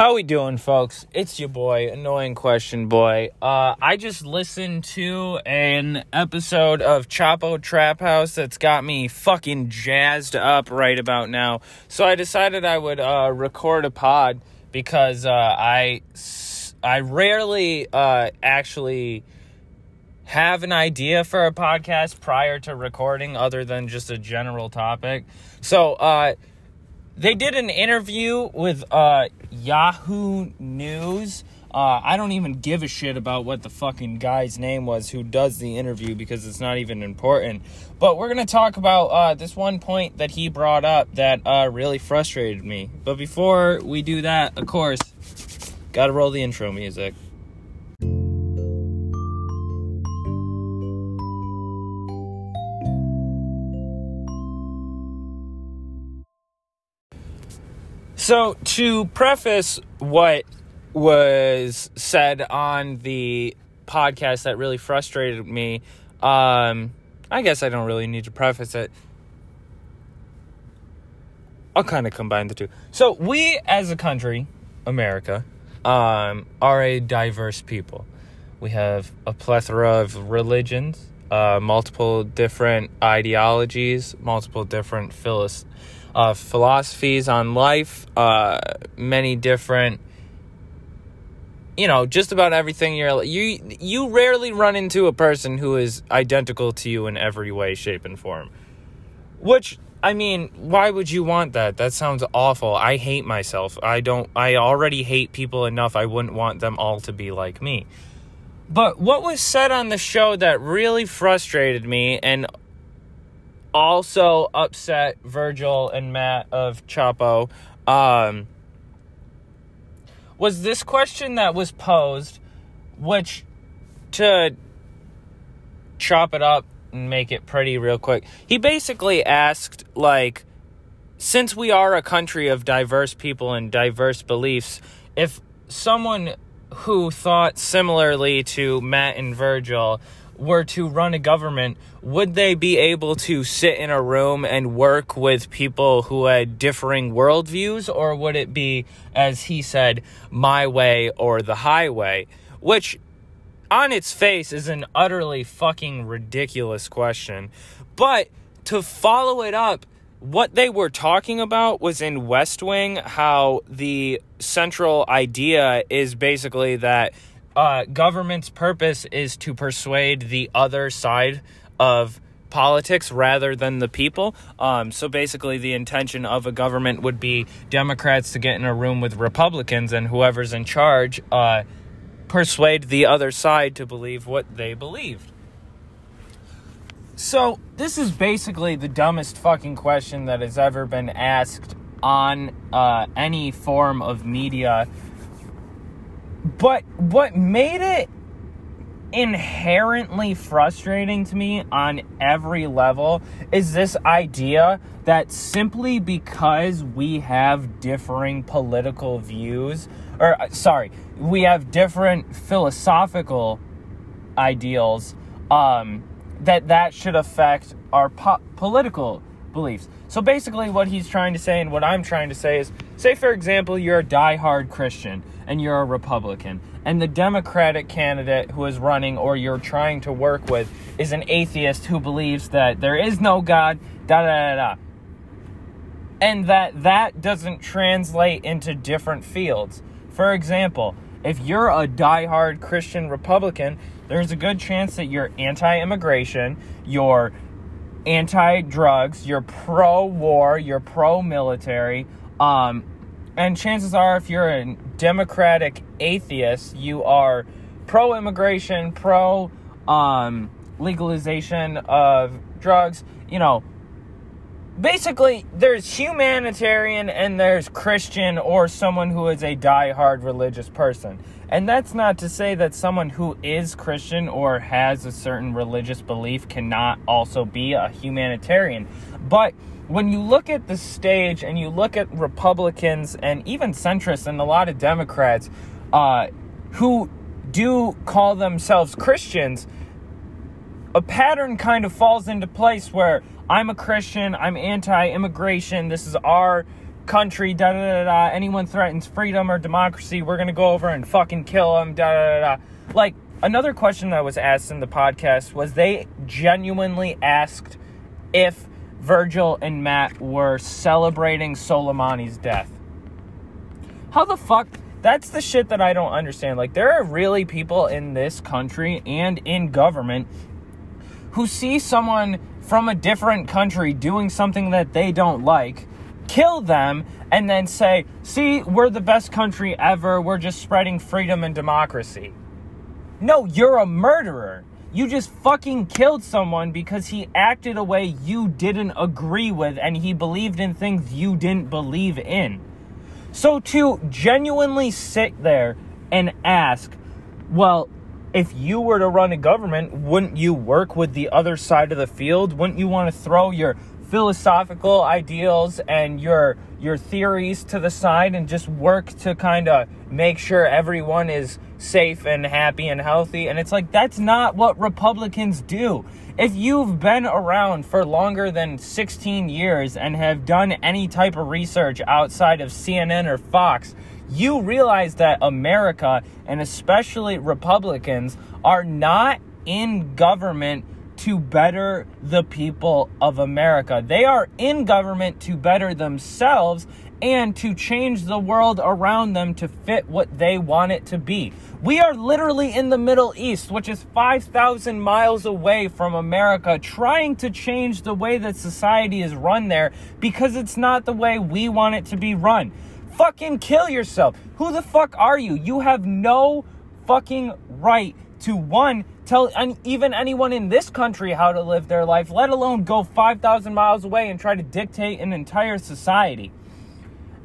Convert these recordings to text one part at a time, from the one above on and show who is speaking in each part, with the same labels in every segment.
Speaker 1: How we doing, folks? It's your boy, annoying question boy. Uh, I just listened to an episode of Chapo Trap House that's got me fucking jazzed up right about now. So I decided I would uh, record a pod because uh, I I rarely uh, actually have an idea for a podcast prior to recording, other than just a general topic. So uh, they did an interview with uh, Yahoo News. Uh, I don't even give a shit about what the fucking guy's name was who does the interview because it's not even important. But we're going to talk about uh, this one point that he brought up that uh, really frustrated me. But before we do that, of course, got to roll the intro music. So, to preface what was said on the podcast that really frustrated me, um, I guess I don't really need to preface it. I'll kind of combine the two. So, we as a country, America, um, are a diverse people. We have a plethora of religions, uh, multiple different ideologies, multiple different philosophies uh, philosophies on life, uh, many different, you know, just about everything. You're you you rarely run into a person who is identical to you in every way, shape, and form. Which I mean, why would you want that? That sounds awful. I hate myself. I don't. I already hate people enough. I wouldn't want them all to be like me. But what was said on the show that really frustrated me and also upset Virgil and Matt of Chapo. Um, was this question that was posed, which to chop it up and make it pretty real quick, he basically asked, like, since we are a country of diverse people and diverse beliefs, if someone who thought similarly to Matt and Virgil were to run a government, would they be able to sit in a room and work with people who had differing worldviews, or would it be, as he said, my way or the highway? Which, on its face, is an utterly fucking ridiculous question. But to follow it up, what they were talking about was in West Wing how the central idea is basically that uh, government's purpose is to persuade the other side of politics rather than the people. Um, so basically, the intention of a government would be Democrats to get in a room with Republicans and whoever's in charge uh, persuade the other side to believe what they believed. So, this is basically the dumbest fucking question that has ever been asked on uh, any form of media but what made it inherently frustrating to me on every level is this idea that simply because we have differing political views, or uh, sorry, we have different philosophical ideals, um, that that should affect our po- political beliefs. So basically, what he's trying to say and what I'm trying to say is say, for example, you're a die-hard Christian and you're a Republican, and the Democratic candidate who is running or you're trying to work with is an atheist who believes that there is no God, da da da da. And that that doesn't translate into different fields. For example, if you're a die-hard Christian Republican, there's a good chance that you're anti immigration, you're anti drugs, you're pro war, you're pro military. Um, and chances are, if you're a democratic atheist, you are pro immigration, pro um, legalization of drugs. You know, basically, there's humanitarian and there's Christian or someone who is a die-hard religious person. And that's not to say that someone who is Christian or has a certain religious belief cannot also be a humanitarian. But when you look at the stage and you look at Republicans and even centrists and a lot of Democrats uh, who do call themselves Christians, a pattern kind of falls into place where I'm a Christian, I'm anti immigration, this is our country, da da da da. Anyone threatens freedom or democracy, we're gonna go over and fucking kill them, da da da da. Like, another question that was asked in the podcast was they genuinely asked if Virgil and Matt were celebrating Soleimani's death. How the fuck? That's the shit that I don't understand. Like, there are really people in this country and in government who see someone from a different country doing something that they don't like, kill them, and then say, see, we're the best country ever. We're just spreading freedom and democracy. No, you're a murderer. You just fucking killed someone because he acted a way you didn't agree with and he believed in things you didn't believe in. So to genuinely sit there and ask, well, if you were to run a government, wouldn't you work with the other side of the field? Wouldn't you want to throw your philosophical ideals and your your theories to the side and just work to kind of make sure everyone is safe and happy and healthy. And it's like that's not what republicans do. If you've been around for longer than 16 years and have done any type of research outside of CNN or Fox you realize that America and especially Republicans are not in government to better the people of America. They are in government to better themselves and to change the world around them to fit what they want it to be. We are literally in the Middle East, which is 5,000 miles away from America, trying to change the way that society is run there because it's not the way we want it to be run. Fucking kill yourself. Who the fuck are you? You have no fucking right to one tell even anyone in this country how to live their life, let alone go 5,000 miles away and try to dictate an entire society.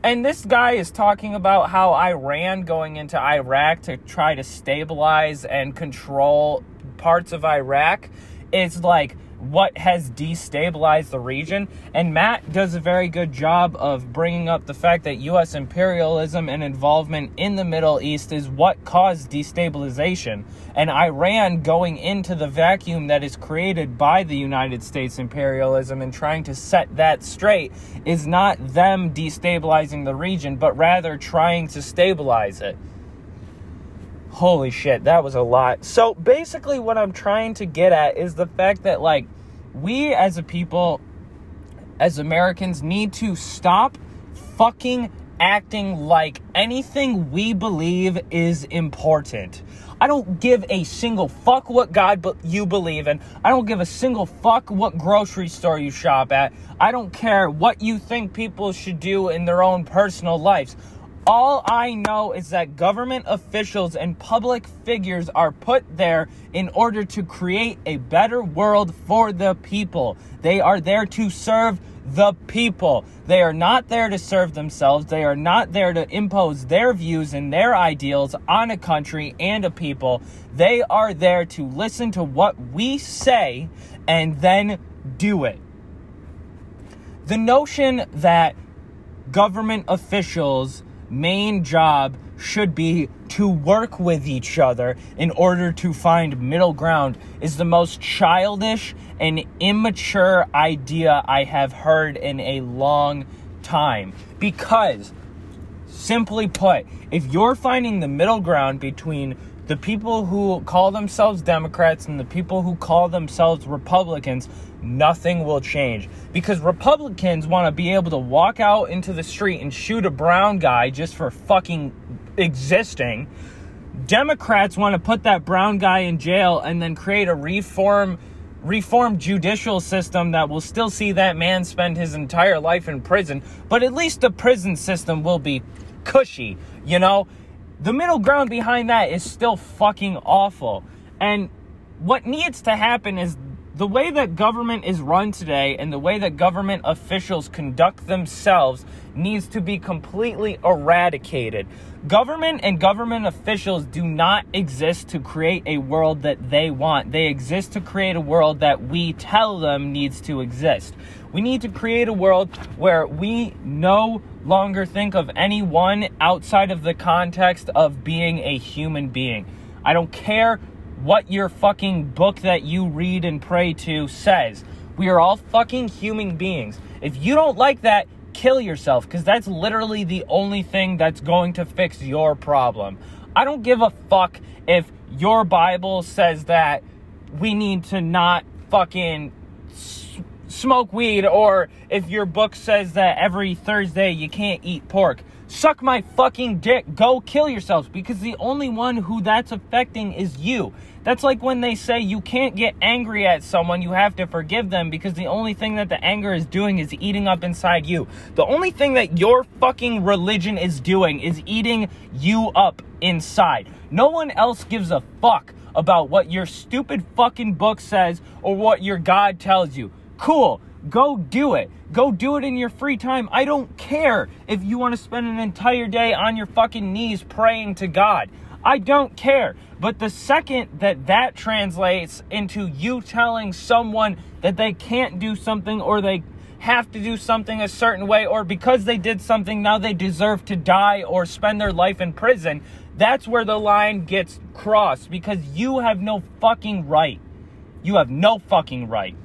Speaker 1: And this guy is talking about how Iran going into Iraq to try to stabilize and control parts of Iraq is like what has destabilized the region. And Matt does a very good job of bringing up the fact that U.S. imperialism and involvement in the Middle East is what caused destabilization. And Iran going into the vacuum that is created by the United States imperialism and trying to set that straight is not them destabilizing the region, but rather trying to stabilize it. Holy shit, that was a lot. So basically, what I'm trying to get at is the fact that, like, we as a people, as Americans, need to stop fucking acting like anything we believe is important. I don't give a single fuck what God you believe in. I don't give a single fuck what grocery store you shop at. I don't care what you think people should do in their own personal lives. All I know is that government officials and public figures are put there in order to create a better world for the people. They are there to serve the people. They are not there to serve themselves. They are not there to impose their views and their ideals on a country and a people. They are there to listen to what we say and then do it. The notion that government officials main job should be to work with each other in order to find middle ground is the most childish and immature idea I have heard in a long time. Because, simply put, if you're finding the middle ground between the people who call themselves Democrats and the people who call themselves Republicans, nothing will change. Because Republicans want to be able to walk out into the street and shoot a brown guy just for fucking existing. Democrats want to put that brown guy in jail and then create a reform reform judicial system that will still see that man spend his entire life in prison, but at least the prison system will be cushy, you know? The middle ground behind that is still fucking awful. And what needs to happen is the way that government is run today and the way that government officials conduct themselves needs to be completely eradicated. Government and government officials do not exist to create a world that they want. They exist to create a world that we tell them needs to exist. We need to create a world where we no longer think of anyone outside of the context of being a human being. I don't care what your fucking book that you read and pray to says. We are all fucking human beings. If you don't like that, kill yourself because that's literally the only thing that's going to fix your problem. I don't give a fuck if your Bible says that we need to not fucking smoke weed or if your book says that every Thursday you can't eat pork. Suck my fucking dick. Go kill yourselves because the only one who that's affecting is you. That's like when they say you can't get angry at someone, you have to forgive them because the only thing that the anger is doing is eating up inside you. The only thing that your fucking religion is doing is eating you up inside. No one else gives a fuck about what your stupid fucking book says or what your God tells you. Cool. Go do it. Go do it in your free time. I don't care if you want to spend an entire day on your fucking knees praying to God. I don't care. But the second that that translates into you telling someone that they can't do something or they have to do something a certain way or because they did something now they deserve to die or spend their life in prison, that's where the line gets crossed because you have no fucking right. You have no fucking right.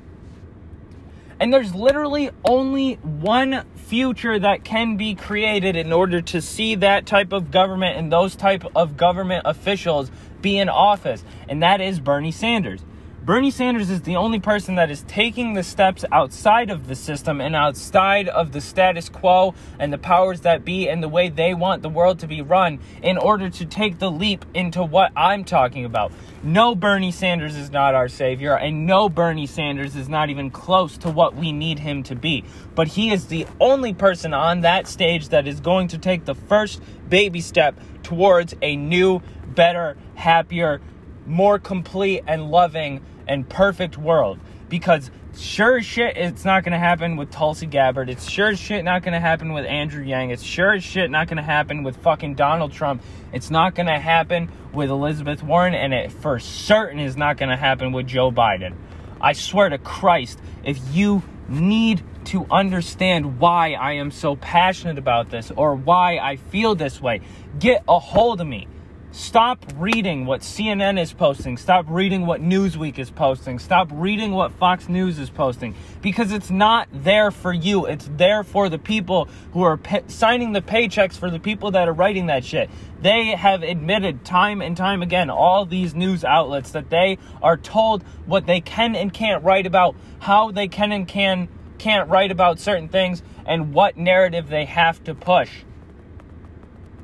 Speaker 1: And there's literally only one future that can be created in order to see that type of government and those type of government officials be in office, and that is Bernie Sanders. Bernie Sanders is the only person that is taking the steps outside of the system and outside of the status quo and the powers that be and the way they want the world to be run in order to take the leap into what I'm talking about. No, Bernie Sanders is not our savior, and no, Bernie Sanders is not even close to what we need him to be. But he is the only person on that stage that is going to take the first baby step towards a new, better, happier, more complete and loving and perfect world. Because sure shit it's not gonna happen with Tulsi Gabbard. It's sure shit not gonna happen with Andrew Yang. It's sure shit not gonna happen with fucking Donald Trump. It's not gonna happen with Elizabeth Warren, and it for certain is not gonna happen with Joe Biden. I swear to Christ, if you need to understand why I am so passionate about this or why I feel this way, get a hold of me. Stop reading what CNN is posting. Stop reading what Newsweek is posting. Stop reading what Fox News is posting because it's not there for you. It's there for the people who are pe- signing the paychecks for the people that are writing that shit. They have admitted time and time again, all these news outlets, that they are told what they can and can't write about, how they can and can can't write about certain things, and what narrative they have to push.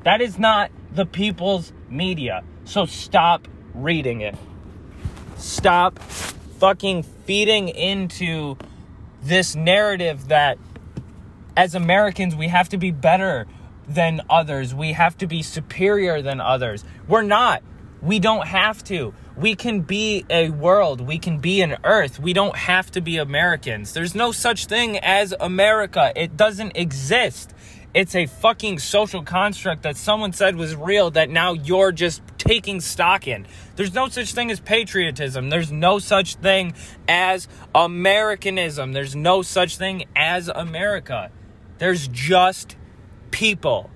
Speaker 1: That is not the people's media. So stop reading it. Stop fucking feeding into this narrative that as Americans we have to be better than others. We have to be superior than others. We're not. We don't have to. We can be a world. We can be an earth. We don't have to be Americans. There's no such thing as America. It doesn't exist. It's a fucking social construct that someone said was real that now you're just taking stock in. There's no such thing as patriotism. There's no such thing as Americanism. There's no such thing as America. There's just people.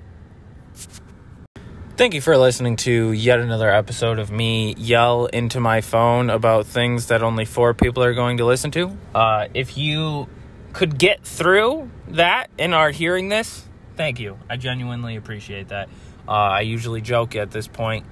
Speaker 1: Thank you for listening to yet another episode of me yell into my phone about things that only four people are going to listen to. Uh, if you could get through that and are hearing this, thank you. I genuinely appreciate that. Uh, I usually joke at this point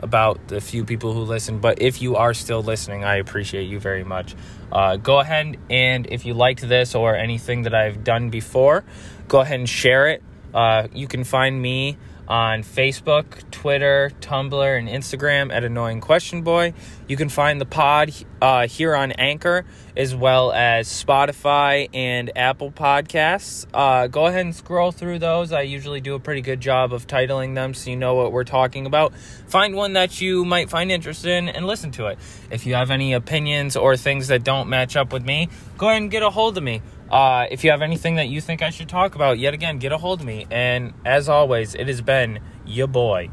Speaker 1: about the few people who listen, but if you are still listening, I appreciate you very much. Uh, go ahead and if you liked this or anything that I've done before, go ahead and share it. Uh, you can find me on Facebook, Twitter, Tumblr, and Instagram at Annoying Question Boy. You can find the pod uh, here on Anchor as well as Spotify and Apple Podcasts. Uh, go ahead and scroll through those. I usually do a pretty good job of titling them so you know what we're talking about. Find one that you might find interesting and listen to it. If you have any opinions or things that don't match up with me, go ahead and get a hold of me. Uh, if you have anything that you think I should talk about, yet again, get a hold of me. And as always, it has been your boy.